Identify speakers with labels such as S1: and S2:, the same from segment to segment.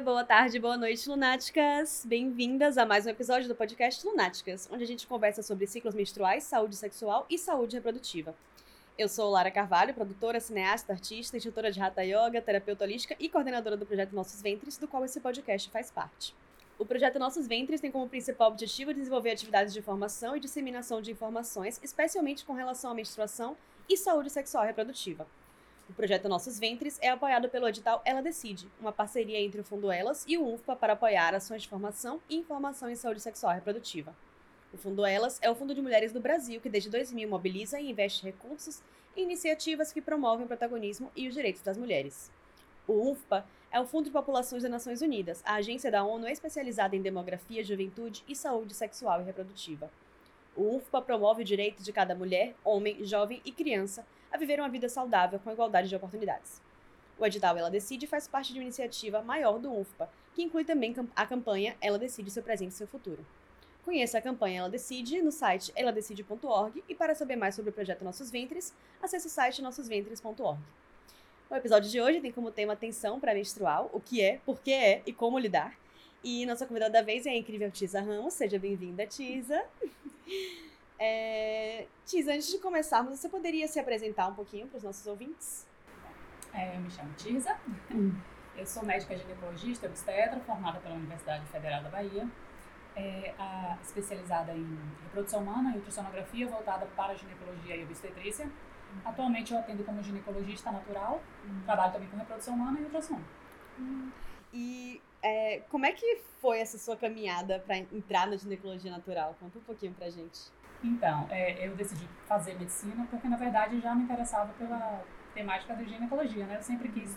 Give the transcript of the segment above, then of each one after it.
S1: boa tarde, boa noite, lunáticas! Bem-vindas a mais um episódio do podcast Lunáticas, onde a gente conversa sobre ciclos menstruais, saúde sexual e saúde reprodutiva. Eu sou Lara Carvalho, produtora, cineasta, artista, instrutora de Hatha Yoga, terapeuta holística e coordenadora do projeto Nossos Ventres, do qual esse podcast faz parte. O projeto Nossos Ventres tem como principal objetivo desenvolver atividades de formação e disseminação de informações, especialmente com relação à menstruação e saúde sexual e reprodutiva. O projeto Nossos Ventres é apoiado pelo edital Ela Decide, uma parceria entre o Fundo Elas e o UNFPA para apoiar ações de formação e informação em saúde sexual e reprodutiva. O Fundo Elas é o Fundo de Mulheres do Brasil que desde 2000 mobiliza e investe recursos em iniciativas que promovem o protagonismo e os direitos das mulheres. O UNFPA é o Fundo de Populações das Nações Unidas, a agência da ONU especializada em demografia, juventude e saúde sexual e reprodutiva. O UNFPA promove o direito de cada mulher, homem, jovem e criança a viver uma vida saudável com igualdade de oportunidades. O edital Ela Decide faz parte de uma iniciativa maior do UNFPA, que inclui também a campanha Ela Decide Seu Presente e Seu Futuro. Conheça a campanha Ela Decide no site eladecide.org e para saber mais sobre o projeto Nossos Ventres, acesse o site nossosventres.org. O episódio de hoje tem como tema atenção pré-menstrual, o que é, por que é e como lidar. E nossa convidada da vez é a incrível Tisa Ramos. Seja bem-vinda, Tisa. É... Tisa, antes de começarmos, você poderia se apresentar um pouquinho para os nossos ouvintes?
S2: É, eu me chamo Tisa. Hum. Eu sou médica ginecologista obstetra, formada pela Universidade Federal da Bahia, é, a, especializada em reprodução humana e ultrassonografia, voltada para ginecologia e obstetrícia. Hum. Atualmente eu atendo como ginecologista natural, hum. trabalho também com reprodução humana e ultrassom.
S1: Hum. E é, como é que foi essa sua caminhada para entrar na ginecologia natural? Conta um pouquinho pra gente.
S2: Então, é, eu decidi fazer medicina porque, na verdade, já me interessava pela temática da ginecologia, né? Eu sempre quis,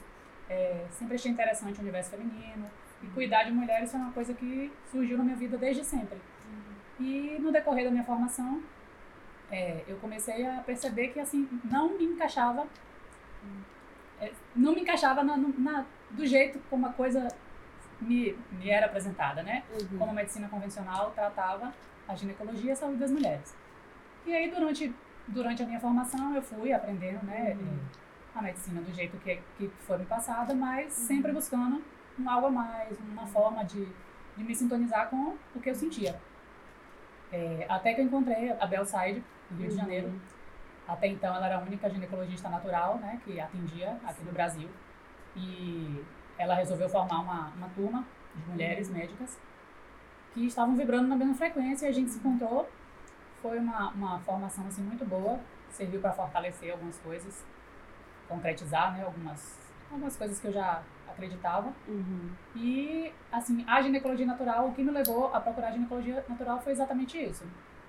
S2: é, sempre achei interessante o universo feminino e cuidar de mulheres foi uma coisa que surgiu na minha vida desde sempre. E no decorrer da minha formação, é, eu comecei a perceber que, assim, não me encaixava, é, não me encaixava na, na, do jeito como a coisa me, me era apresentada, né? Uhum. Como a medicina convencional tratava a ginecologia e a saúde das mulheres. E aí, durante, durante a minha formação, eu fui aprendendo, né, uhum. a medicina do jeito que, que foi me passada, mas uhum. sempre buscando um algo a mais, uma forma de, de me sintonizar com o que eu sentia. É, até que eu encontrei a Belside, no Rio de uhum. Janeiro. Até então, ela era a única ginecologista natural, né, que atendia aqui no Brasil. E ela resolveu formar uma, uma turma de mulheres uhum. médicas que estavam vibrando na mesma frequência e a gente se encontrou. Foi uma, uma formação assim, muito boa, serviu para fortalecer algumas coisas, concretizar né, algumas, algumas coisas que eu já acreditava. Uhum. E, assim, a ginecologia natural, o que me levou a procurar a ginecologia natural foi exatamente isso.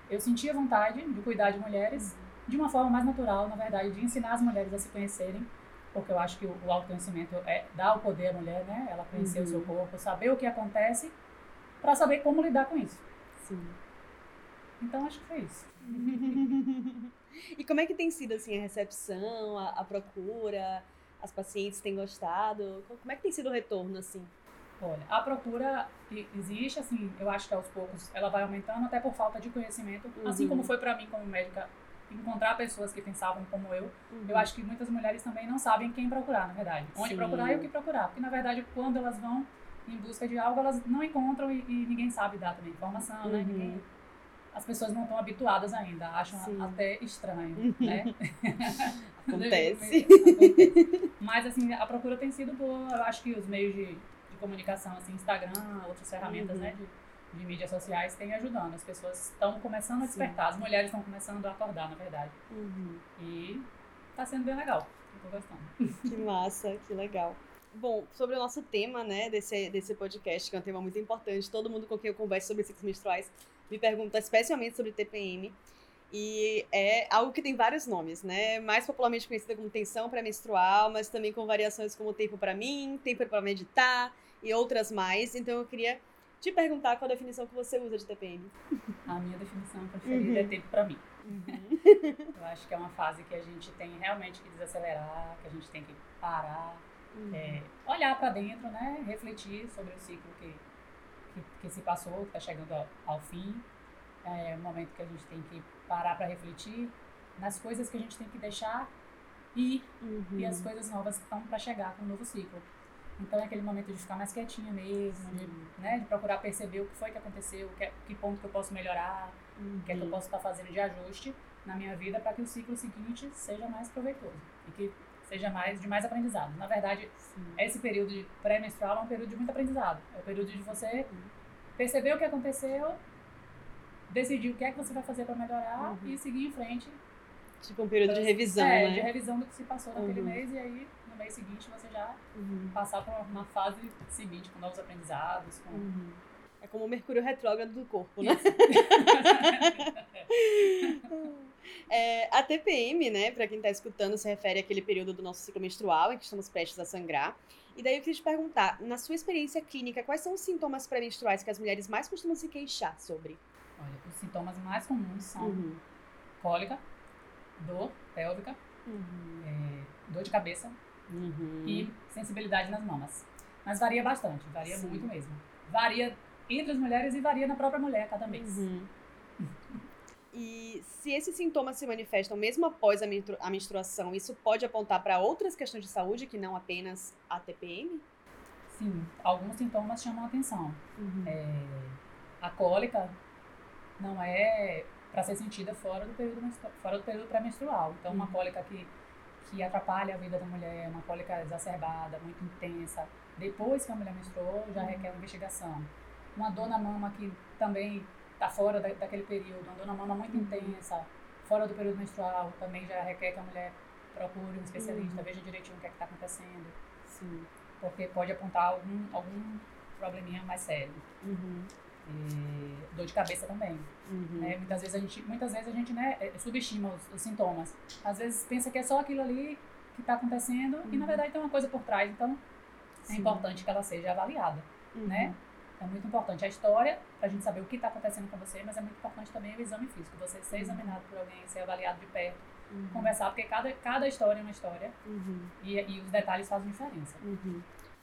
S2: Eu sentia vontade de cuidar de mulheres uhum. de uma forma mais natural, na verdade, de ensinar as mulheres a se conhecerem, porque eu acho que o, autoconhecimento é dar o poder à mulher, né? Ela conhecer uhum. o seu uhum. corpo, saber o que acontece para saber como lidar com isso. Sim. Então acho que foi isso.
S1: e como é que tem sido assim a recepção, a, a, procura, as pacientes têm gostado? Como é que tem sido o retorno assim?
S2: Olha, a procura existe, assim, eu acho que aos poucos ela vai aumentando até por falta de conhecimento, uhum. assim como foi para mim como médica encontrar pessoas que pensavam como eu. Uhum. Eu acho que muitas mulheres também não sabem quem procurar, na verdade. Onde Sim. procurar e o que procurar, porque na verdade quando elas vão em busca de algo, elas não encontram e, e ninguém sabe dar também informação, né? uhum. né? Ninguém, as pessoas não estão habituadas ainda, acham Sim. até estranho, uhum. né?
S1: Acontece.
S2: Acontece. Mas, assim, a procura tem sido boa. Eu acho que os meios de, de comunicação, assim, Instagram, outras ferramentas, né, uhum. né? De, de mídias sociais têm ajudando. As pessoas estão começando a despertar, Sim. as mulheres estão começando a acordar, na verdade. Uhum. E tá sendo bem legal. Eu tô gostando.
S1: Que massa, que legal. Bom, sobre o nosso tema, né, desse, desse podcast, que é um tema muito importante, todo mundo com quem eu converso sobre ciclos menstruais me pergunta especialmente sobre TPM. E é algo que tem vários nomes, né? Mais popularmente conhecida como tensão pré-menstrual, mas também com variações como tempo para mim, tempo para meditar e outras mais. Então eu queria te perguntar qual a definição que você usa de TPM.
S2: A minha definição preferida uhum. é tempo para mim. Uhum. eu acho que é uma fase que a gente tem realmente que desacelerar, que a gente tem que parar, Uhum. É, olhar para dentro, né? Refletir sobre o ciclo que, que, que se passou, que está chegando ao, ao, fim. É um momento que a gente tem que parar para refletir nas coisas que a gente tem que deixar ir uhum. e as coisas novas que estão para chegar com o novo ciclo. Então é aquele momento de ficar mais quietinha mesmo, de, né, de procurar perceber o que foi que aconteceu, que, que ponto que eu posso melhorar, uhum. o que é que eu posso estar fazendo de ajuste na minha vida para que o ciclo seguinte seja mais proveitoso e que seja mais de mais aprendizado. Na verdade, Sim. esse período pré-menstrual é um período de muito aprendizado. É o período de você perceber o que aconteceu, decidir o que é que você vai fazer para melhorar uhum. e seguir em frente.
S1: Tipo um período de revisão,
S2: é,
S1: né?
S2: de revisão do que se passou naquele uhum. mês e aí no mês seguinte você já uhum. passar para uma fase seguinte com novos aprendizados, com
S1: uhum. É como o mercúrio retrógrado do corpo, né? é, a TPM, né, para quem está escutando, se refere àquele período do nosso ciclo menstrual em que estamos prestes a sangrar. E daí eu queria te perguntar, na sua experiência clínica, quais são os sintomas pré-menstruais que as mulheres mais costumam se queixar sobre?
S2: Olha, os sintomas mais comuns são uhum. cólica, dor pélvica, uhum. é, dor de cabeça uhum. e sensibilidade nas mamas. Mas varia bastante, varia Sim. muito mesmo. Varia entre as mulheres e varia na própria mulher cada mês. Uhum.
S1: E se esses sintomas se manifestam mesmo após a menstruação, isso pode apontar para outras questões de saúde que não apenas a TPM?
S2: Sim, alguns sintomas chamam a atenção. Uhum. É, a cólica não é para ser sentida fora do período fora do período pré-menstrual. Então, uma uhum. cólica que que atrapalha a vida da mulher, uma cólica exacerbada, muito intensa, depois que a mulher menstruou, já uhum. requer uma investigação uma dor na mama que também está fora da, daquele período, uma dor na mama muito uhum. intensa, fora do período menstrual, também já requer que a mulher procure um especialista, uhum. veja direitinho o que é está acontecendo. Sim. Porque pode apontar algum, algum probleminha mais sério. Uhum. E dor de cabeça também. Uhum. Né? Muitas vezes a gente, muitas vezes a gente né, é, subestima os, os sintomas. Às vezes pensa que é só aquilo ali que está acontecendo e na uhum. verdade tem uma coisa por trás. Então é Sim. é importante que ela seja avaliada, né? Uhum. É muito importante a história, para a gente saber o que está acontecendo com você, mas é muito importante também o exame físico, você ser uhum. examinado por alguém, ser avaliado de perto, uhum. conversar, porque cada, cada história é uma história uhum. e, e os detalhes fazem diferença.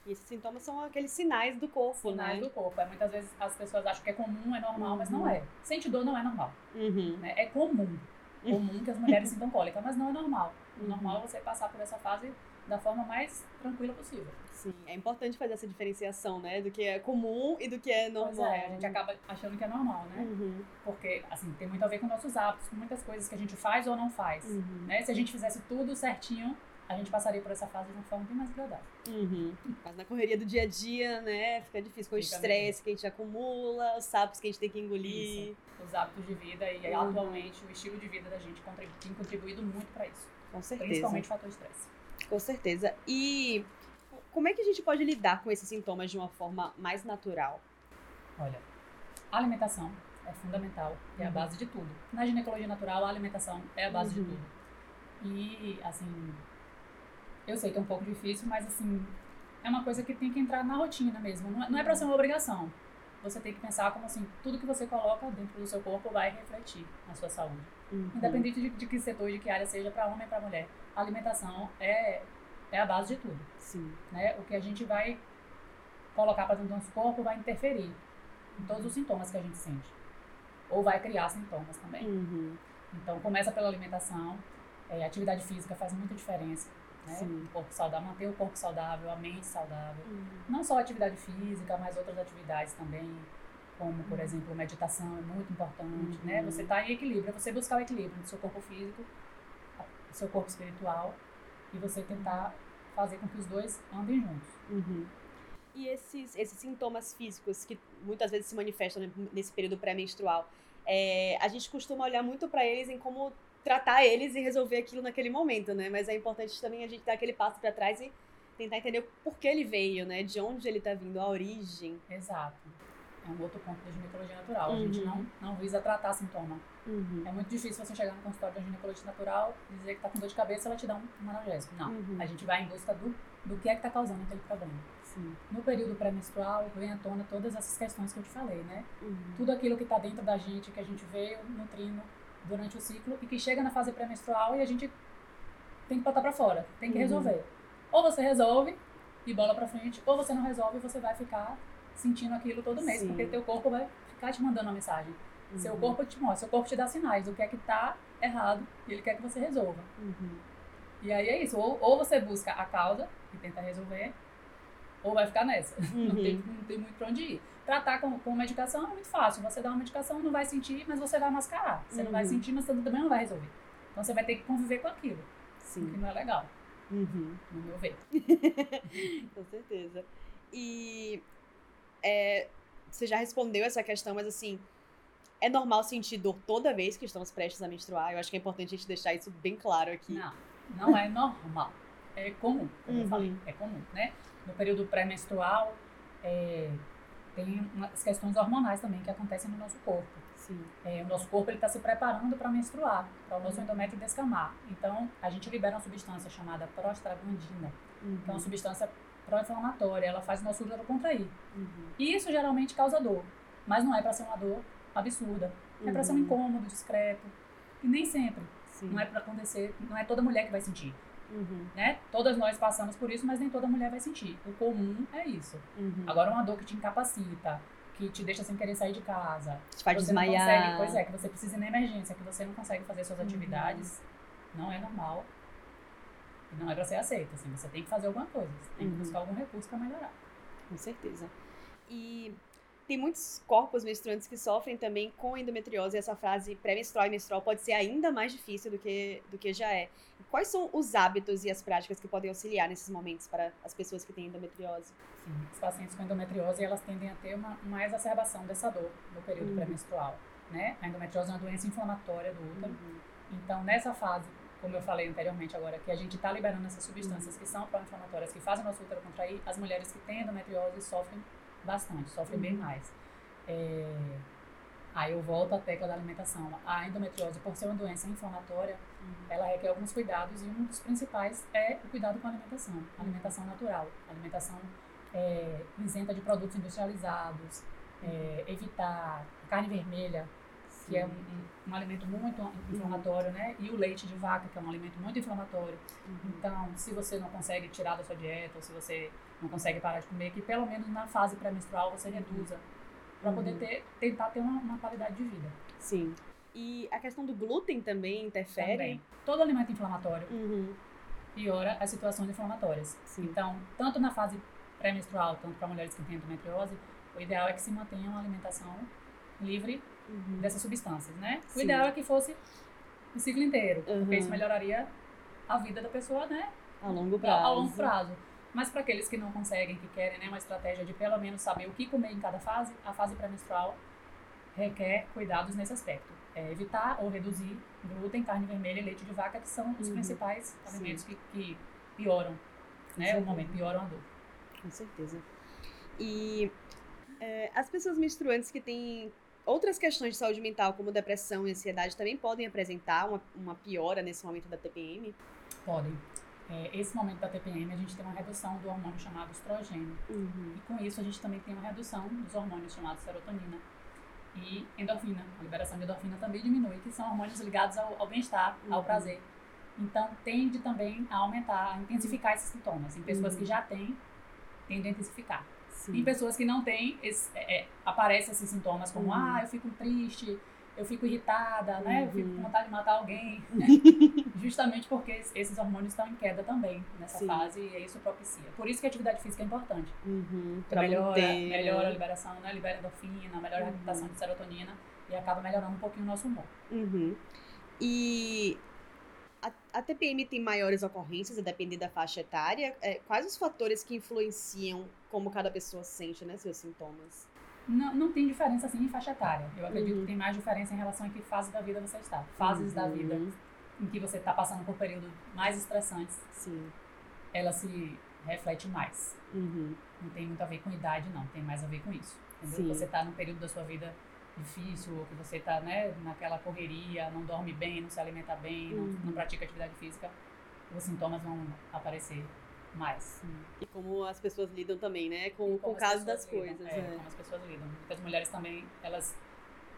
S1: Uhum. E esses sintomas são aqueles sinais do corpo,
S2: sinais
S1: né?
S2: do corpo. É, muitas vezes as pessoas acham que é comum, é normal, mas não uhum. é. Sentir dor não é normal. Uhum. Né? É comum. Comum que as mulheres sintam cólica, mas não é normal. O normal é você passar por essa fase da forma mais tranquila possível.
S1: Sim, é importante fazer essa diferenciação, né? Do que é comum e do que é normal.
S2: Pois é, a gente acaba achando que é normal, né? Uhum. Porque, assim, tem muito a ver com nossos hábitos, com muitas coisas que a gente faz ou não faz. Uhum. Né? Se a gente fizesse tudo certinho, a gente passaria por essa fase de uma forma bem mais agradável.
S1: Uhum. Mas na correria do dia a dia, né, fica difícil com o estresse que a gente acumula, os sapos que a gente tem que engolir.
S2: Isso. Os hábitos de vida e uhum. atualmente o estilo de vida da gente tem contribuído muito para isso.
S1: Com certeza.
S2: Principalmente o fator estresse.
S1: Com certeza. E como é que a gente pode lidar com esses sintomas de uma forma mais natural?
S2: Olha, a alimentação é fundamental, é a uhum. base de tudo. Na ginecologia natural, a alimentação é a base uhum. de tudo. E, assim, eu sei que é um pouco difícil, mas, assim, é uma coisa que tem que entrar na rotina mesmo. Não é, é para ser uma obrigação. Você tem que pensar como, assim, tudo que você coloca dentro do seu corpo vai refletir na sua saúde. Uhum. Independente de, de que setor, de que área seja, para homem ou para mulher. A alimentação é é a base de tudo.
S1: Sim.
S2: Né? O que a gente vai colocar para dentro do nosso corpo vai interferir em todos os sintomas que a gente sente. Ou vai criar sintomas também. Uhum. Então, começa pela alimentação. É, atividade física faz muita diferença. Né? Corpo saudável, manter o corpo saudável, a mente saudável. Uhum. Não só atividade física, mas outras atividades também, como, por uhum. exemplo, meditação é muito importante. Né? Uhum. Você está em equilíbrio, é você buscar o equilíbrio do seu corpo físico, do seu corpo espiritual e você tentar fazer com que os dois andem juntos.
S1: Uhum. E esses, esses sintomas físicos que muitas vezes se manifestam nesse período pré-menstrual, é, a gente costuma olhar muito para eles em como tratar eles e resolver aquilo naquele momento, né? Mas é importante também a gente dar aquele passo para trás e tentar entender por que ele veio, né? De onde ele está vindo, a origem.
S2: Exato é um outro ponto da ginecologia natural. Uhum. A gente não, não visa tratar sintoma. Uhum. É muito difícil você chegar no consultório da ginecologia natural e dizer que está com dor de cabeça, ela te dá um, um analgésico. Não. Uhum. A gente vai em busca do, do que é que está causando aquele problema. Sim. No período pré-menstrual, vem à tona todas essas questões que eu te falei, né? Uhum. Tudo aquilo que está dentro da gente, que a gente veio nutrindo durante o ciclo e que chega na fase pré-menstrual e a gente tem que botar para fora, tem que uhum. resolver. Ou você resolve e bola para frente, ou você não resolve e você vai ficar sentindo aquilo todo mês, Sim. porque teu corpo vai ficar te mandando uma mensagem. Uhum. Seu corpo te mostra, seu corpo te dá sinais do que é que tá errado e ele quer que você resolva. Uhum. E aí é isso, ou, ou você busca a causa e tenta resolver, ou vai ficar nessa. Uhum. Não, tem, não tem muito pra onde ir. Tratar com, com medicação é muito fácil. Você dá uma medicação, não vai sentir, mas você vai mascarar. Você uhum. não vai uhum. sentir, mas você também não vai resolver. Então você vai ter que conviver com aquilo. Sim. Que não é legal. Uhum. No meu ver.
S1: com certeza. E é, você já respondeu essa questão, mas assim, é normal sentir dor toda vez que estamos prestes a menstruar? Eu acho que é importante a gente deixar isso bem claro aqui.
S2: Não, não é normal. É comum, como uhum. eu falei, é comum, né? No período pré-menstrual, é, tem as questões hormonais também que acontecem no nosso corpo. Sim. É, o nosso corpo está se preparando para menstruar, para o nosso uhum. endométrio descamar. Então, a gente libera uma substância chamada prostaglandina, uhum. que é uma uhum. substância pró-inflamatória. Ela faz o nosso útero contrair. Uhum. E isso geralmente causa dor, mas não é para ser uma dor absurda. É para ser um uhum. incômodo, discreto. E nem sempre. Sim. Não é para acontecer, não é toda mulher que vai sentir. Uhum. Né? Todas nós passamos por isso, mas nem toda mulher vai sentir. O comum é isso. Uhum. Agora, uma dor que te incapacita, que te deixa sem querer sair de casa.
S1: Te faz desmaiar. Consegue,
S2: pois é, que você precisa ir na emergência, que você não consegue fazer suas uhum. atividades, não é normal. Não é para ser aceita. Assim, você tem que fazer alguma coisa. Você tem que uhum. buscar algum recurso para melhorar.
S1: Com certeza. E tem muitos corpos menstruantes que sofrem também com endometriose. E essa frase pré-menstrual e menstrual pode ser ainda mais difícil do que, do que já é. quais são os hábitos e as práticas que podem auxiliar nesses momentos para as pessoas que têm endometriose?
S2: Sim, os pacientes com endometriose elas tendem a ter uma, uma exacerbação dessa dor no período uhum. pré-menstrual. Né? A endometriose é uma doença inflamatória do útero. Uhum. Então, nessa fase, como eu falei anteriormente agora, que a gente está liberando essas substâncias uhum. que são pró-inflamatórias, que fazem o nosso útero contrair, as mulheres que têm endometriose sofrem bastante, sofrem uhum. bem mais. É... Aí eu volto à tecla da alimentação. A endometriose, por ser uma doença inflamatória, uhum. ela requer alguns cuidados e um dos principais é o cuidado com a alimentação. A alimentação natural, alimentação é, isenta de produtos industrializados, é, evitar carne vermelha, que é um, um, um, alimento muito inflamatório, né? E o leite de vaca, que é um alimento muito inflamatório. Uhum. Então, se você não consegue tirar da sua dieta, ou se você não consegue parar de comer, que pelo menos na fase pré-menstrual você reduza, para poder uhum. ter, tentar ter uma, uma, qualidade de vida.
S1: Sim. E a questão do glúten também interfere? Também.
S2: Todo alimento inflamatório uhum. piora as situações inflamatórias. Sim. Então, tanto na fase pré-menstrual, tanto para mulheres que têm endometriose, o ideal é que se mantenha uma alimentação livre uhum. dessas substâncias, né? Sim. O ideal é que fosse o ciclo inteiro, uhum. porque isso uhum. melhoraria a vida da pessoa, né?
S1: A longo prazo.
S2: A longo prazo. Mas para aqueles que não conseguem, que querem né, uma estratégia de pelo menos saber o que comer em cada fase, a fase pré-menstrual requer cuidados nesse aspecto. É evitar ou reduzir glúten, carne vermelha e leite de vaca, que são os uhum. principais alimentos que, que, pioram né, o momento, pioram a dor.
S1: Com certeza. E é, as pessoas menstruantes que têm outras questões de saúde mental, como depressão e ansiedade, também podem apresentar uma, uma piora nesse momento da TPM?
S2: Podem. É, esse momento da TPM, a gente tem uma redução do hormônio chamado estrogênio. Uhum. E com isso, a gente também tem uma redução dos hormônios chamados serotonina e endorfina. A liberação de endorfina também diminui, que são hormônios ligados ao, ao bem-estar, uhum. ao prazer. Então, tende também a aumentar, a intensificar esses sintomas. Em pessoas uhum. que já têm, tende a intensificar. Sim. Em pessoas que não têm, esse, é, é, aparecem esses sintomas como, uhum. ah, eu fico triste, eu fico irritada, uhum. né? Eu fico com uhum. vontade de matar alguém. Né? Justamente porque esses hormônios estão em queda também nessa Sim. fase e isso propicia. Por isso que a atividade física é importante. Uhum. Melhora, melhora a liberação, né? Libera endorfina, melhora a uhum. recaptação de serotonina e acaba melhorando um pouquinho o nosso humor.
S1: Uhum. E a, a, TPM tem maiores ocorrências, a depender da faixa etária. É, quais os fatores que influenciam como cada pessoa sente né, seus sintomas?
S2: Não, não tem diferença assim em faixa etária. Eu acredito uhum. que tem mais diferença em relação a que fase da vida você está. Fases uhum. da vida em que você está passando por períodos mais estressantes, Sim. ela se reflete mais. Uhum. Não tem muito a ver com idade, não. Tem mais a ver com isso. Entendeu? Você está num período da sua vida difícil, ou que você está né, naquela correria, não dorme bem, não se alimenta bem, não, não uhum. pratica atividade física, os sintomas vão aparecer mais.
S1: E como as pessoas lidam também, né? Com, com o caso das lidam, coisas.
S2: É, é, como as pessoas lidam. Muitas mulheres também, elas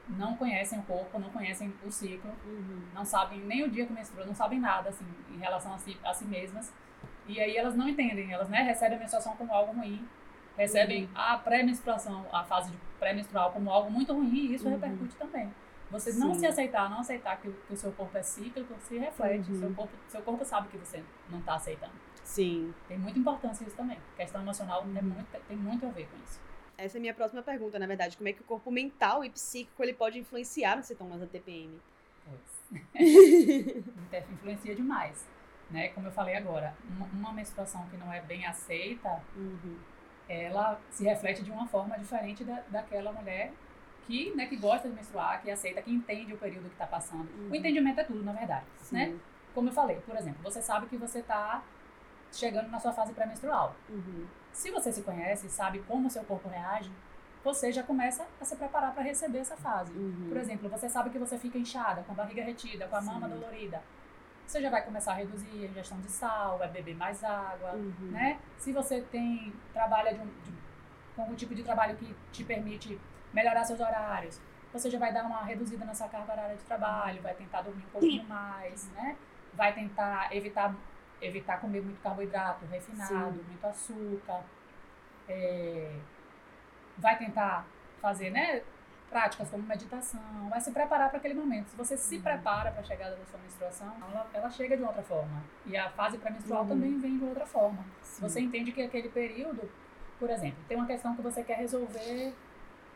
S2: não conhecem o corpo, não conhecem o ciclo, uhum. não sabem nem o dia que menstruam, não sabem nada, assim, em relação a si, a si mesmas. E aí elas não entendem, elas, né, recebem a menstruação como algo ruim, recebem uhum. a pré-menstruação, a fase pré-menstrual como algo muito ruim e isso uhum. repercute também Você não
S1: Sim.
S2: se aceitar, não aceitar que, o- que o seu corpo é cíclico, se reflete.
S1: Uhum.
S2: Seu, corpo, seu corpo sabe que você não está aceitando.
S1: Sim.
S2: Tem muita importância isso também. A questão emocional é muito- tem muito a ver com isso.
S1: Essa é a minha próxima pergunta, na verdade. Como é que o corpo mental e psíquico ele pode influenciar nos sintomas da TPM?
S2: Inter- influencia demais. Né? Como eu falei agora, uma, uma menstruação que não é bem aceita,
S1: Uhum.
S2: ela se reflete de uma forma diferente da, daquela mulher que, né, que gosta de menstruar, que aceita, que entende o período que está passando.
S1: Uhum.
S2: O entendimento é tudo, na verdade.
S1: Sim.
S2: Né? Como eu falei, por exemplo, você sabe que você está chegando na sua fase pré-menstrual.
S1: Uhum.
S2: Se você se conhece, sabe como o seu corpo reage, você já começa a se preparar para receber essa fase.
S1: Uhum.
S2: Por exemplo, você sabe que você fica inchada, com a barriga retida, com a mama
S1: Sim.
S2: dolorida. Você já vai começar a reduzir a ingestão de sal, vai beber mais água,
S1: Uhum.
S2: né? Se você tem trabalha de um, de- com algum tipo de trabalho que te permite melhorar seus horários, você já vai dar uma reduzida nessa carga horária de trabalho, vai tentar dormir um pouquinho mais, né? Vai tentar evitar evitar comer muito carboidrato refinado,
S1: Sim.
S2: muito açúcar. É, vai tentar fazer, né? Práticas como meditação, vai se preparar para aquele momento. Se você se
S1: Uhum.
S2: prepara para a chegada da sua menstruação, ela, ela chega de outra forma. E a fase pré-menstrual
S1: Uhum.
S2: também vem de outra forma.
S1: Sim.
S2: Você entende que aquele período, por exemplo, tem uma questão que você quer resolver,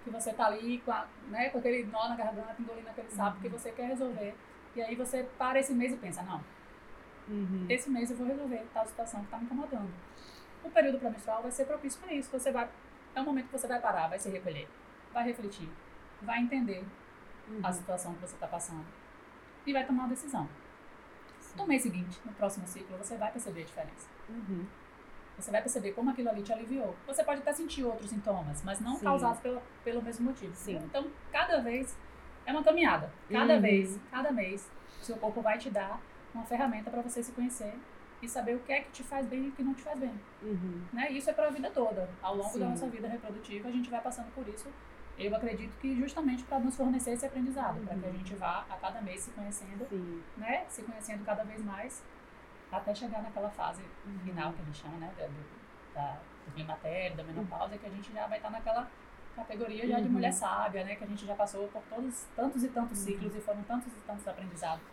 S2: que você tá ali com, a- né, com aquele nó na garganta, engolindo aquele sapo
S1: Uhum.
S2: que você quer resolver. E aí você para esse mês e pensa, não,
S1: Uhum.
S2: esse mês eu vou resolver tal situação que está me incomodando. O período pré-menstrual vai ser propício para isso. Você vai, é um momento que você vai parar, vai se recolher, vai refletir, vai entender
S1: Uhum.
S2: a situação que você está passando e vai tomar uma decisão. No mês seguinte, no próximo ciclo, você vai perceber a diferença.
S1: Uhum.
S2: Você vai perceber como aquilo ali te aliviou. Você pode até sentir outros sintomas, mas não
S1: Sim.
S2: causados pelo, pelo mesmo motivo.
S1: Sim.
S2: Então, cada vez é uma caminhada. Cada
S1: Uhum.
S2: vez, cada mês, o seu corpo vai te dar uma ferramenta para você se conhecer e saber o que é que te faz bem e o que não te faz bem.
S1: Uhum.
S2: Né? Isso é para a vida toda. Ao longo
S1: Sim.
S2: da nossa vida reprodutiva, a gente vai passando por isso. Eu acredito que justamente para nos fornecer esse aprendizado, para que a
S1: Uhum.
S2: gente vá a cada mês se conhecendo,
S1: Sim.
S2: né? Se conhecendo cada vez mais, até chegar naquela fase
S1: Uhum.
S2: final que a gente chama, né, da, do, da, do climatério, da menopausa, que a gente já vai estar naquela categoria já de
S1: Uhum.
S2: mulher sábia, né, que a gente já passou por todos, tantos e tantos
S1: Uhum.
S2: ciclos e foram tantos e tantos aprendizados.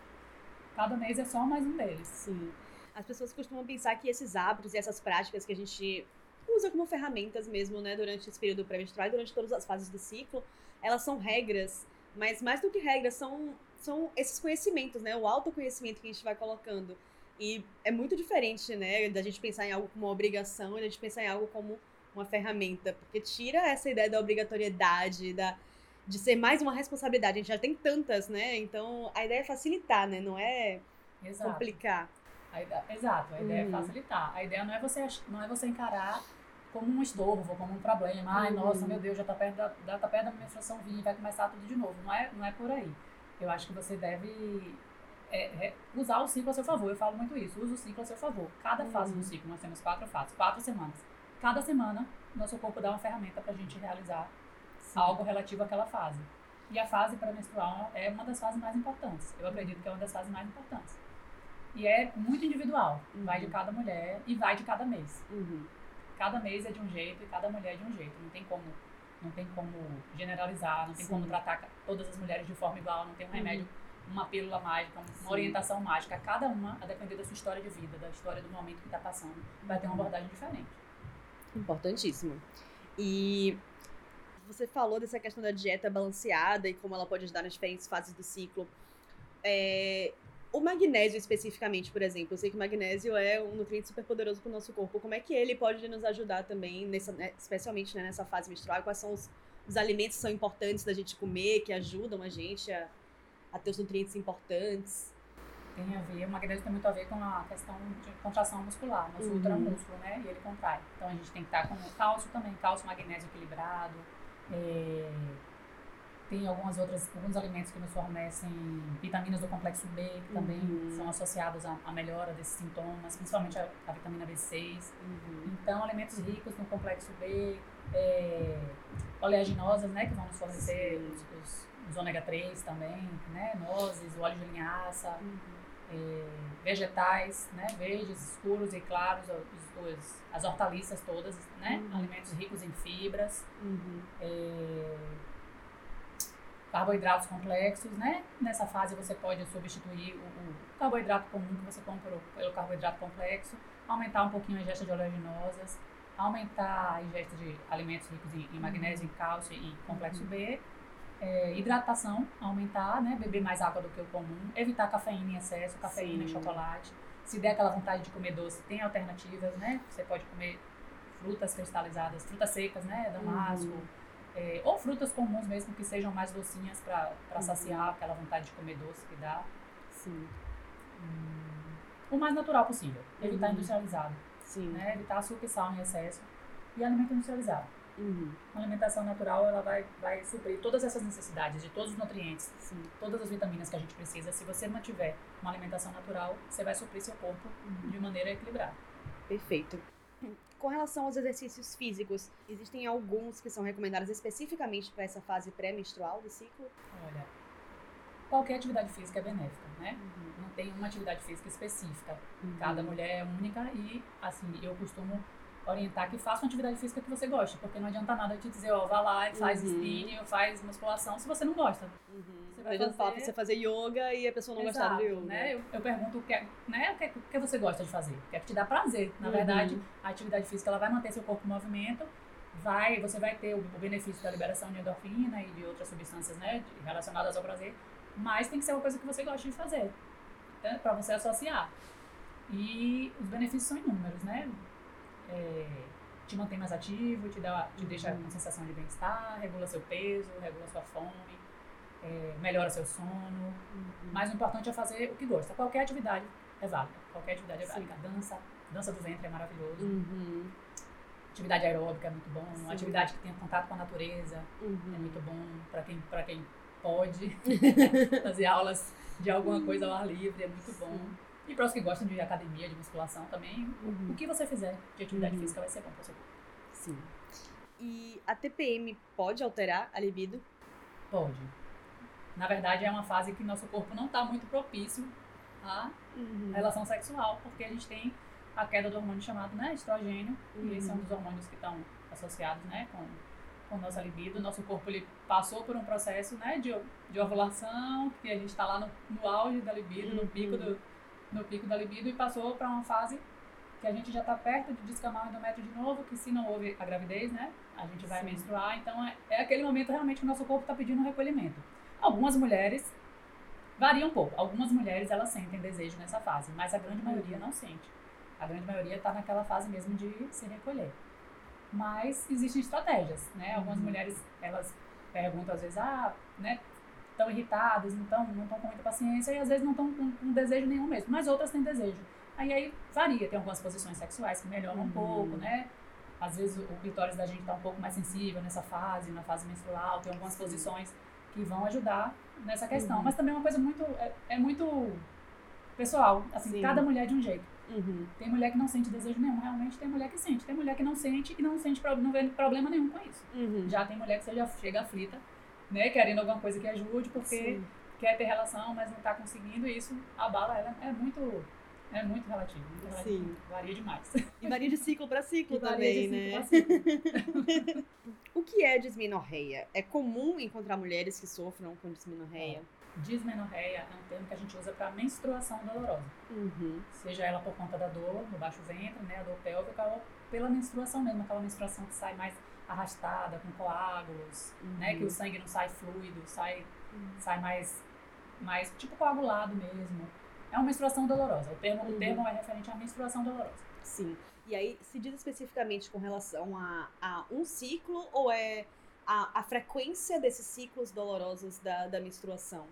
S2: Cada mês é só mais um deles.
S1: Sim. As pessoas costumam pensar que esses hábitos e essas práticas que a gente usa como ferramentas mesmo, né, durante esse período pré-menstrual e durante todas as fases do ciclo, elas são regras, mas mais do que regras, são, são esses conhecimentos, né, o autoconhecimento que a gente vai colocando. E é muito diferente, né, da gente pensar em algo como uma obrigação e da gente pensar em algo como uma ferramenta, porque tira essa ideia da obrigatoriedade, da de ser mais uma responsabilidade. A gente já tem tantas, né? Então a ideia é facilitar, né? Não é
S2: Exato.
S1: complicar.
S2: A ideia, exato, a ideia
S1: Uhum.
S2: é facilitar. A ideia não é você não é você encarar como um estorvo, como um problema. Ai,
S1: Uhum.
S2: nossa, meu Deus, já tá perto da, já tá perto da menstruação vir, vai começar tudo de novo. Não é, não é por aí. Eu acho que você deve é, é, usar o ciclo a seu favor. Eu falo muito isso. Use o ciclo a seu favor. Cada fase
S1: Uhum.
S2: do ciclo, nós temos quatro fases, quatro semanas. Cada semana, nosso corpo dá uma ferramenta pra gente realizar
S1: Sim.
S2: algo relativo àquela fase. E a fase pré-menstrual é uma das fases mais importantes. Eu acredito que é uma das fases mais importantes. E é muito individual. Vai de
S1: Uhum.
S2: cada mulher e vai de cada mês.
S1: Uhum.
S2: Cada mês é de um jeito e cada mulher é de um jeito. Não tem como, não tem como generalizar, não tem
S1: Sim.
S2: como tratar todas as mulheres de forma igual, não tem um
S1: Uhum.
S2: remédio, uma pílula mágica, uma
S1: Sim.
S2: orientação mágica. Cada uma, a depender da sua história de vida, da história do momento que está passando, vai ter uma
S1: Uhum.
S2: abordagem diferente.
S1: Importantíssimo. E você falou dessa questão da dieta balanceada e como ela pode ajudar nas diferentes fases do ciclo. É, o magnésio especificamente, por exemplo, eu sei que o magnésio é um nutriente super poderoso para o nosso corpo. Como é que ele pode nos ajudar também, nessa, né, especialmente né, nessa fase menstrual? Quais são os, os alimentos que são importantes da gente comer, que ajudam a gente a, a ter os nutrientes importantes?
S2: Tem a ver, o magnésio tem muito a ver com a questão de contração muscular, nosso
S1: Uhum.
S2: ultramúsculo, né? E ele contrai. Então a gente tem que estar com o cálcio também, cálcio, magnésio equilibrado. É, Tem algumas outras, alguns alimentos que nos fornecem vitaminas do complexo B, que também
S1: Uhum.
S2: são associados à, à melhora desses sintomas, principalmente a, a vitamina B6.
S1: Uhum.
S2: Então, alimentos ricos no complexo B, é, oleaginosas, né, que vão nos fornecer os, os, os ômega 3 também, né, nozes, o óleo de linhaça, é, vegetais, né, verdes, escuros e claros, os, os- as hortaliças todas, né,
S1: Uhum.
S2: alimentos ricos em fibras,
S1: Uhum.
S2: é, carboidratos complexos, né? Nessa fase você pode substituir o, o carboidrato comum que você compra pelo carboidrato complexo, aumentar um pouquinho a ingesta de oleaginosas, aumentar a ingesta de alimentos ricos em, em magnésio, em cálcio e complexo uhum. B, é, hidratação, aumentar, né? Beber mais água do que o comum, evitar cafeína em excesso, cafeína e chocolate. Se der aquela vontade de comer doce, tem alternativas, né? Você pode comer frutas cristalizadas, frutas secas, né? Damasco. Uhum é, ou frutas comuns mesmo, que sejam mais docinhas para uhum. saciar aquela vontade de comer doce que dá.
S1: Sim.
S2: Hum, o mais natural possível. Evitar uhum. industrializado. Sim. Né? Evitar açúcar e sal em excesso. E alimento industrializado.
S1: Uhum.
S2: Uma alimentação natural ela vai, vai suprir todas essas necessidades de todos os nutrientes,
S1: Sim.
S2: todas as vitaminas que a gente precisa. Se você mantiver uma alimentação natural, você vai suprir seu corpo uhum. de maneira equilibrada.
S1: Perfeito. Com relação aos exercícios físicos, existem alguns que são recomendados especificamente para essa fase pré-menstrual do ciclo?
S2: Olha, qualquer atividade física é benéfica, né? Uhum. Não tem uma atividade física específica. Uhum. Cada mulher é única e, assim, eu costumo orientar que faça uma atividade física que você goste, porque não adianta nada te dizer, ó, vá lá e faz uhum. spinning ou faz musculação se você não gosta.
S1: Uhum. Você vai fazer... falar você fazer yoga e a pessoa não Exato, gostar de yoga.
S2: Né? Eu, eu pergunto o que, é, né, o, que, o que você gosta de fazer, o que é que te dá prazer. Na uhum. verdade, a atividade física ela vai manter seu corpo em movimento, vai, você vai ter o, o benefício da liberação de endorfina e de outras substâncias né, relacionadas ao prazer, mas tem que ser uma coisa que você gosta de fazer, né, para você associar. E os benefícios são inúmeros, né? É, te mantém mais ativo, te, dá, te deixa com sensação de bem-estar, regula seu peso, regula sua fome, é, melhora seu sono. Uhum. Mas o importante é fazer o que gosta. Qualquer atividade é válida. Qualquer atividade é válida. Dança, dança do ventre é maravilhoso.
S1: Uhum.
S2: Atividade aeróbica é muito bom. Sim. Atividade que tenha contato com a natureza
S1: uhum.
S2: é muito bom para quem, quem pode fazer aulas de alguma coisa ao ar livre é muito bom. E para os que gostam de academia, de musculação também, uhum. o que você fizer de atividade uhum. física vai ser bom para seu corpo.
S1: Sim. E a TPM pode alterar a libido?
S2: Pode. Na verdade, é uma fase que nosso corpo não está muito propício à uhum. relação sexual, porque a gente tem a queda do hormônio chamado né, estrogênio, e esse é um dos hormônios que estão associados né, com, com nossa libido. Nosso corpo ele passou por um processo né, de, de ovulação, que a gente está lá no, no auge da libido, no pico do no pico da libido e passou para uma fase que a gente já está perto de descamar o endométrio de novo, que se não houve a gravidez, né, a gente vai Sim. menstruar. Então é, é aquele momento realmente que o nosso corpo está pedindo um recolhimento. Algumas mulheres varia um pouco. Algumas mulheres elas sentem desejo nessa fase, mas a grande maioria não sente. A grande maioria está naquela fase mesmo de se recolher. Mas existem estratégias, né? Algumas uhum. mulheres elas perguntam às vezes, ah, né, estão irritadas, então não estão com muita paciência e às vezes não estão com, com, desejo nenhum mesmo, mas outras têm desejo. Aí aí varia, tem algumas posições sexuais que melhoram uhum. um pouco, né? Às vezes o, clitóris da gente está um pouco mais sensível nessa fase, na fase menstrual, tem algumas posições que vão ajudar nessa questão, uhum. mas também é uma coisa muito é, é muito pessoal, assim, Sim. cada mulher de um jeito.
S1: Uhum.
S2: Tem mulher que não sente desejo nenhum, realmente tem mulher que sente. Tem mulher que não sente e não sente não vê problema nenhum com isso.
S1: Uhum.
S2: Já tem mulher que você já chega aflita né, querendo alguma coisa que ajude, porque Sim. quer ter relação, mas não está conseguindo, e isso abala ela. É muito, é muito relativo. Muito relativo. Sim. Varia demais.
S1: E varia de ciclo para ciclo
S2: e
S1: também,
S2: né?
S1: Ciclo ciclo. o que é dismenorreia? É comum encontrar mulheres que sofram com dismenorreia?
S2: É. Dismenorreia é um termo que a gente usa para menstruação dolorosa.
S1: Uhum.
S2: Seja ela por conta da dor no baixo ventre, né, a dor pélvica, ou pela menstruação mesmo, aquela menstruação que sai mais arrastada, com coágulos, uhum. né? Que o uhum. sangue não sai fluido, sai, uhum. sai mais, mais tipo coagulado mesmo. É uma menstruação dolorosa. O termo, uhum. o termo é referente à menstruação dolorosa.
S1: Sim. E aí, se diz especificamente com relação a, a um ciclo ou é a, a frequência desses ciclos dolorosos da, da menstruação?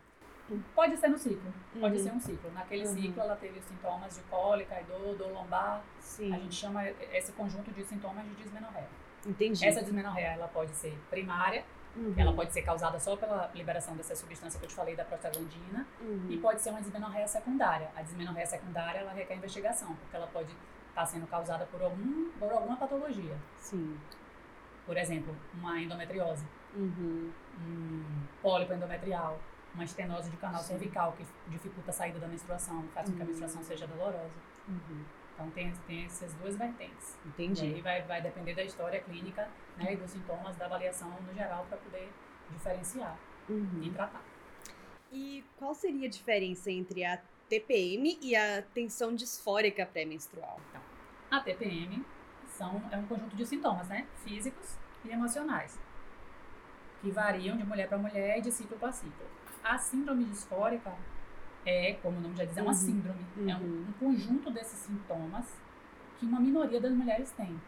S2: Pode ser no ciclo, pode uhum. ser um ciclo. Naquele uhum. ciclo ela teve os sintomas de cólica e dor, dor lombar.
S1: Sim.
S2: A gente chama esse conjunto de sintomas de dismenorreia.
S1: Entendi.
S2: Essa dismenorreia ela pode ser primária, uhum. ela pode ser causada só pela liberação dessa substância que eu te falei da prostaglandina,
S1: uhum.
S2: e pode ser uma dismenorreia secundária. A dismenorreia secundária ela requer investigação, porque ela pode estar sendo causada por, algum, por alguma patologia.
S1: Sim.
S2: Por exemplo, uma endometriose,
S1: uhum.
S2: um pólipo endometrial, uma estenose de canal Sim. cervical que dificulta a saída da menstruação, faz com que a uhum. menstruação seja dolorosa. Então tem, tem essas duas vertentes.
S1: Entendi.
S2: E aí vai, vai depender da história clínica né, e dos sintomas da avaliação no geral para poder diferenciar. uhum. e tratar.
S1: E qual seria a diferença entre a TPM e a tensão disfórica pré-menstrual?
S2: Então, a TPM são, é um conjunto de sintomas, né? Físicos e emocionais, que variam de mulher para mulher e de ciclo para ciclo. A síndrome disfórica é, como o nome já diz, é uma uhum. síndrome. Uhum. É um, uhum. um, conjunto desses sintomas que uma minoria das mulheres tem.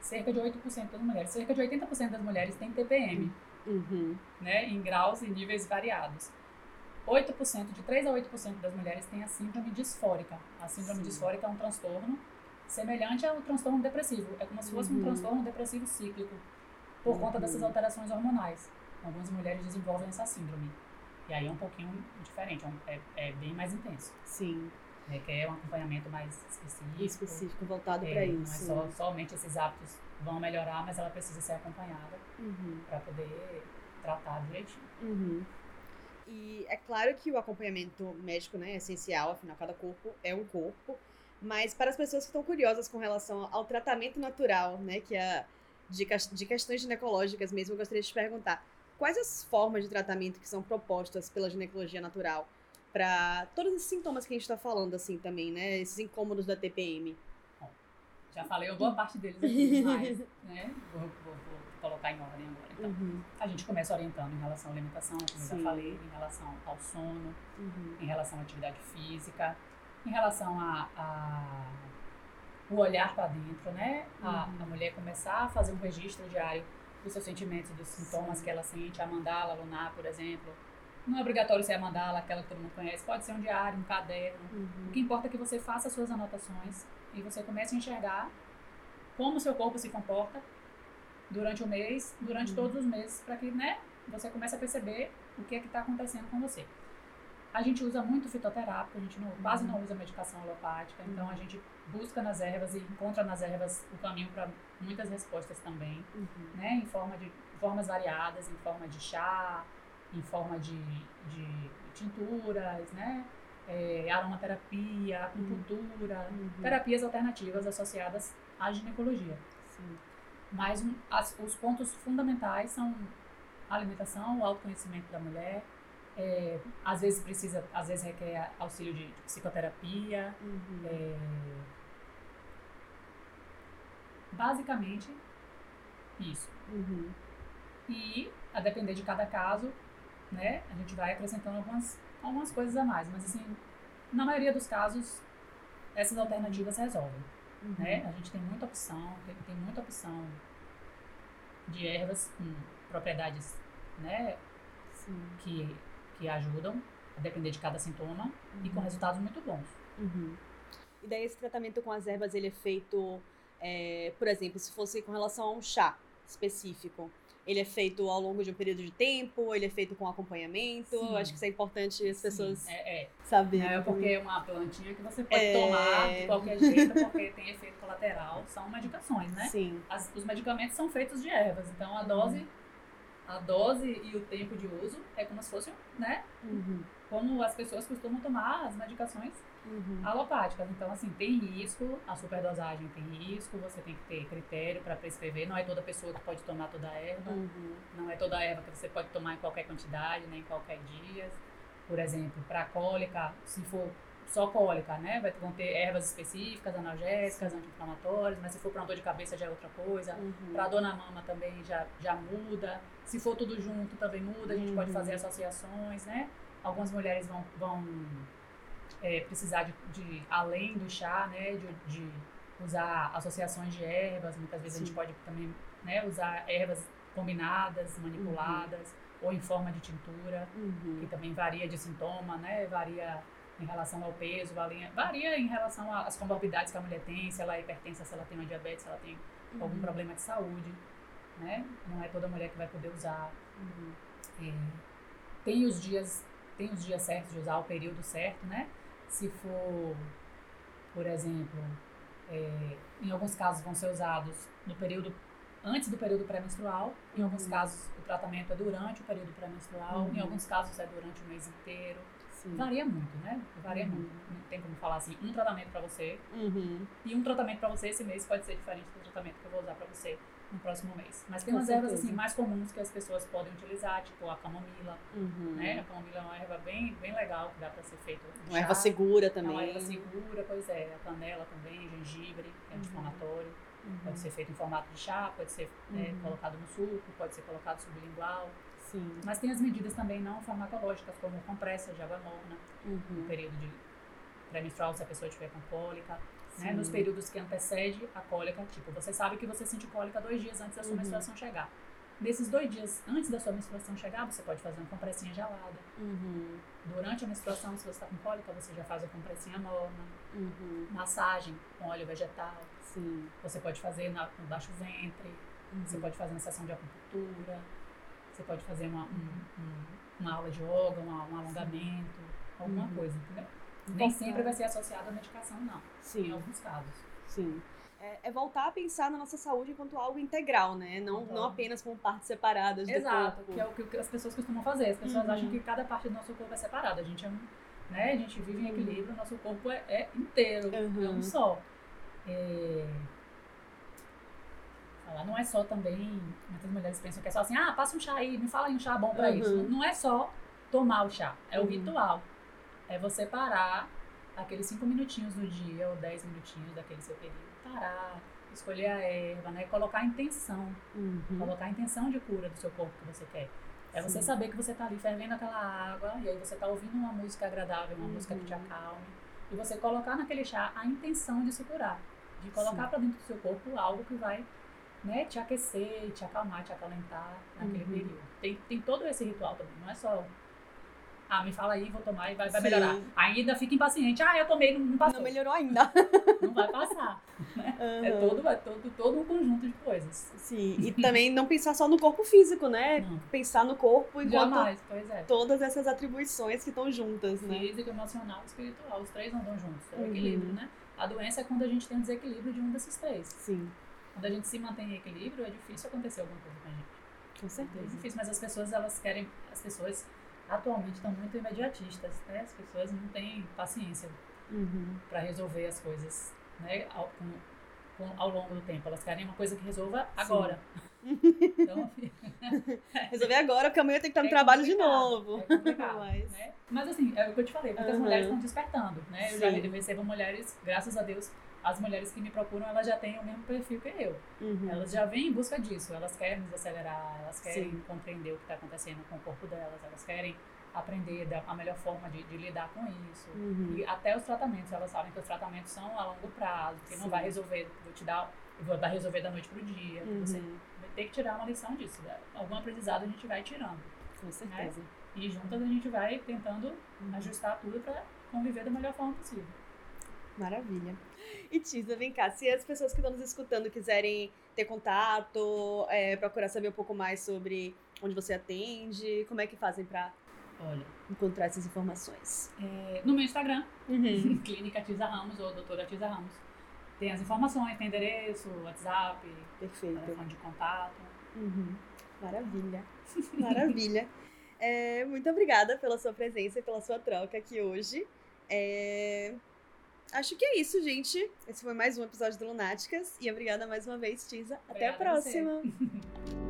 S2: Cerca de 8% das mulheres. Cerca de 80% das mulheres têm TPM. Uhum. Né, em graus e níveis variados. 8%, de 3 a 8% das mulheres têm a síndrome disfórica. A síndrome Sim. disfórica é um transtorno semelhante ao transtorno depressivo. É como se fosse uhum. um transtorno depressivo cíclico, por uhum. conta dessas alterações hormonais. Algumas mulheres desenvolvem essa síndrome. E aí é um pouquinho diferente, é, é, é bem mais intenso.
S1: Sim.
S2: Requer um acompanhamento mais específico.
S1: Específico, voltado é, para isso.
S2: Não é só, somente esses hábitos vão melhorar, mas ela precisa ser acompanhada uhum. para poder tratar direitinho.
S1: Uhum. E é claro que o acompanhamento médico né, é essencial, afinal, cada corpo é um corpo. Mas para as pessoas que estão curiosas com relação ao tratamento natural, né, que é de, de questões ginecológicas mesmo, eu gostaria de te perguntar quais as formas de tratamento que são propostas pela ginecologia natural para todos esses sintomas que a gente está falando, assim, também, né? Esses incômodos da TPM.
S2: Bom, já falei uma boa parte deles aqui, mas, né? Vou, vou, vou, colocar em ordem agora. Então, uhum. a gente começa orientando em relação à alimentação, como Sim. eu já falei, em relação ao sono, uhum. em relação à atividade física, em relação a, a o olhar para dentro, né? A, uhum. a mulher começar a fazer um registro diário dos seus sentimentos, dos sintomas que ela sente, a mandala lunar, por exemplo. Não é obrigatório ser a mandala, aquela que todo mundo conhece, pode ser um diário, um caderno. Uhum. O que importa é que você faça suas anotações e você comece a enxergar como o seu corpo se comporta durante o mês, durante uhum. todos os meses, para que né, você comece a perceber o que é que está acontecendo com você. A gente usa muito fitoterápico, a gente não, quase não usa medicação alopática, então a uhum. gente busca nas ervas e encontra nas ervas o caminho para muitas respostas também, uhum. né? Em forma de formas variadas, em forma de chá, em forma de, de tinturas, né? É, aromaterapia, acupuntura, uhum. terapias alternativas associadas à ginecologia. Sim. Mas um, as, os pontos fundamentais são a alimentação, o autoconhecimento da mulher, é, às vezes precisa, às vezes requer auxílio de, psicoterapia. Uhum. É, basicamente, isso. Uhum. E, a depender de cada caso, né, a gente vai acrescentando algumas, algumas coisas a mais. Mas, assim, na maioria dos casos, essas alternativas resolvem. Uhum. Né? A gente tem muita opção, tem, tem muita opção de ervas com propriedades né, que que ajudam, a depender de cada sintoma, uhum. e com uhum. resultados muito bons.
S1: Uhum. E daí esse tratamento com as ervas, ele é feito, é, por exemplo, se fosse com relação a um chá específico, ele é feito ao longo de um período de tempo, ele é feito com acompanhamento. Sim. Acho que isso é importante as pessoas
S2: é, é.
S1: saberem.
S2: É porque é uma plantinha que você pode é... tomar de qualquer jeito, porque tem efeito colateral. São medicações, né?
S1: Sim.
S2: As, os medicamentos são feitos de ervas, então a dose uhum a dose e o tempo de uso é como se fosse, né? Uhum. Como as pessoas costumam tomar as medicações uhum. alopáticas. Então, assim, tem risco, a superdosagem tem risco, você tem que ter critério para prescrever. Não é toda pessoa que pode tomar toda a erva, uhum. não é toda a erva que você pode tomar em qualquer quantidade, nem em qualquer dia. Por exemplo, para cólica, se for só cólica, né? Vai, vão ter ervas específicas, analgésicas, anti-inflamatórias, mas se for para uma dor de cabeça já é outra coisa. Uhum. Para dor na mama também já, já muda. Se for tudo junto também muda, a gente uhum. pode fazer uhum. associações, né? Algumas mulheres vão, vão é, precisar de, de, além do chá, né? De, de, usar associações de ervas. Muitas vezes Sim. a gente pode também né, usar ervas combinadas, manipuladas, uhum. ou em forma de tintura, uhum. que também varia de sintoma, né? Varia em relação ao peso, varia, varia em relação às comorbidades que a mulher tem, se ela é hipertensa, se ela tem uma diabetes, se ela tem uhum. algum problema de saúde, né? Não é toda mulher que vai poder usar. Uhum. É, tem os dias, tem os dias certos de usar, o período certo, né? Se for, por exemplo, é, em alguns casos vão ser usados no período antes do período pré-menstrual, em alguns uhum. casos o tratamento é durante o período pré-menstrual, em uhum. alguns casos é durante o mês inteiro. Sim. Varia muito, né? Varia uhum. muito. Não tem como falar assim, um tratamento para você. Uhum. E um tratamento para você esse mês pode ser diferente do tratamento que eu vou usar para você no próximo mês. Mas tem
S1: Com
S2: umas ervas
S1: certeza.
S2: assim mais comuns que as pessoas podem utilizar, tipo a camomila,
S1: Uhum.
S2: né? A camomila é uma erva bem, bem legal que dá para ser feito. em
S1: Uma erva
S2: chá.
S1: segura
S2: É
S1: também.
S2: uma erva segura, pois é. A canela também, gengibre, que é anti-inflamatório.
S1: Uhum.
S2: Pode ser feito em formato de chá, pode ser é,
S1: Uhum.
S2: colocado no suco, pode ser colocado sublingual.
S1: Sim.
S2: Mas tem as medidas também não farmacológicas, como compressas de água morna, no
S1: Uhum.
S2: período de pré-menstrual, se a pessoa estiver com cólica. Né? Nos períodos que antecede a cólica, tipo, você sabe que você sente cólica dois dias antes da sua
S1: Uhum.
S2: menstruação chegar. Nesses dois dias antes da sua menstruação chegar, você pode fazer uma compressinha gelada.
S1: Uhum.
S2: Durante a menstruação, se você está com cólica, você já faz a compressinha morna.
S1: Uhum.
S2: Massagem com óleo vegetal.
S1: Sim.
S2: Você pode fazer na, no baixo ventre. Você
S1: Uhum.
S2: pode fazer uma sessão de acupuntura. Você pode fazer uma, um- um- uma aula de yoga, uma- um alongamento, alguma
S1: Uhum.
S2: coisa, entendeu? Nem sempre vai ser associado à medicação, não. Em
S1: Sim.
S2: alguns casos.
S1: Sim. É, é voltar a pensar na nossa saúde enquanto algo integral, né? Não, não apenas como partes separadas do
S2: Exato,
S1: corpo.
S2: que é o que as pessoas costumam fazer. As pessoas
S1: Uhum.
S2: acham que cada parte do nosso corpo é separada. A gente é um, né? A gente vive em
S1: Uhum.
S2: equilíbrio, nosso corpo é, é inteiro,
S1: Uhum.
S2: é um só. É... Falar, não é só também. Muitas mulheres pensam que é só assim, ah, passa um chá aí, me fala aí um chá bom pra
S1: Uhum.
S2: isso. Não, é só tomar o chá, é o
S1: Uhum.
S2: ritual. É você parar aqueles cinco minutinhos do dia ou dez minutinhos daquele seu período. Parar, escolher a erva, né? Colocar a intenção.
S1: Uhum.
S2: Colocar a intenção de cura do seu corpo que você quer. É você
S1: Sim.
S2: saber que você tá ali fervendo aquela água e aí você tá ouvindo uma música agradável, uma música que te
S1: Uhum.
S2: acalme. E você colocar naquele chá a intenção de se curar. De colocar para dentro do seu corpo algo que vai né, te aquecer, te acalmar, te acalentar naquele
S1: Uhum.
S2: período. Tem, tem todo esse ritual também, não é só. Ah, me fala aí, vou tomar e vai, vai
S1: Sim.
S2: melhorar. Ainda fica impaciente. Ah, eu tomei, não, não passou.
S1: Não melhorou ainda.
S2: Não vai passar. É,
S1: Uhum.
S2: todo, é todo, todo um conjunto de coisas.
S1: Sim. E também não pensar só no corpo físico, né?
S2: Não.
S1: Pensar no corpo enquanto
S2: Jamais, pois é.
S1: todas essas atribuições que estão juntas, né?
S2: Físico, emocional e espiritual. Os três andam juntos. É o
S1: Uhum.
S2: equilíbrio, né? A doença é quando a gente tem um desequilíbrio de um desses três.
S1: Sim,
S2: Quando a gente se mantém em equilíbrio, é difícil acontecer alguma coisa com a gente.
S1: com
S2: É
S1: certeza.
S2: difícil, mas as pessoas, elas querem... As pessoas atualmente estão muito imediatistas, né? As pessoas não têm paciência
S1: Uhum.
S2: para resolver as coisas, né? Ao, com- com- ao longo do tempo. Elas querem uma coisa que resolva agora. Então,
S1: Resolver agora, porque amanhã tem que estar no
S2: É
S1: trabalho de novo.
S2: É
S1: Mas-
S2: né? Mas assim, é o que eu te falei, muitas
S1: Uhum.
S2: mulheres estão despertando, né? Eu já
S1: Sim.
S2: recebo mulheres, graças a Deus, as mulheres que me procuram, elas já têm o mesmo perfil que eu.
S1: Uhum.
S2: Elas já vêm em busca disso, elas querem desacelerar, elas querem
S1: Sim.
S2: compreender o que está acontecendo com o corpo delas, elas querem aprender da- a melhor forma de, de lidar com isso.
S1: Uhum.
S2: E até os tratamentos, elas sabem que os tratamentos são a longo prazo, que
S1: Sim.
S2: não vai resolver, vou te dar, vou vai resolver da noite pro dia. Você
S1: Uhum.
S2: vai ter que tirar uma lição disso. né? Algum aprendizado a gente vai tirando.
S1: Com certeza.
S2: E juntas a gente vai tentando ajustar tudo para conviver da melhor forma possível.
S1: Maravilha. E Tisa, vem cá, se as pessoas que estão nos escutando quiserem ter contato, é, procurar saber um pouco mais sobre onde você atende, como é que fazem pra
S2: Olha,
S1: encontrar essas informações?
S2: é, no meu Instagram,
S1: Uhum.
S2: Clínica Tisa Ramos ou Doutora Tisa Ramos, tem as informações, tem endereço, WhatsApp,
S1: Perfeito.
S2: telefone de contato.
S1: Uhum. Maravilha. Maravilha. É, muito obrigada pela sua presença e pela sua troca aqui hoje. É, Acho que é isso, gente. Esse foi mais um episódio do Lunáticas. E obrigada mais uma vez, Tisa. Até a
S2: Obrigada a
S1: próxima.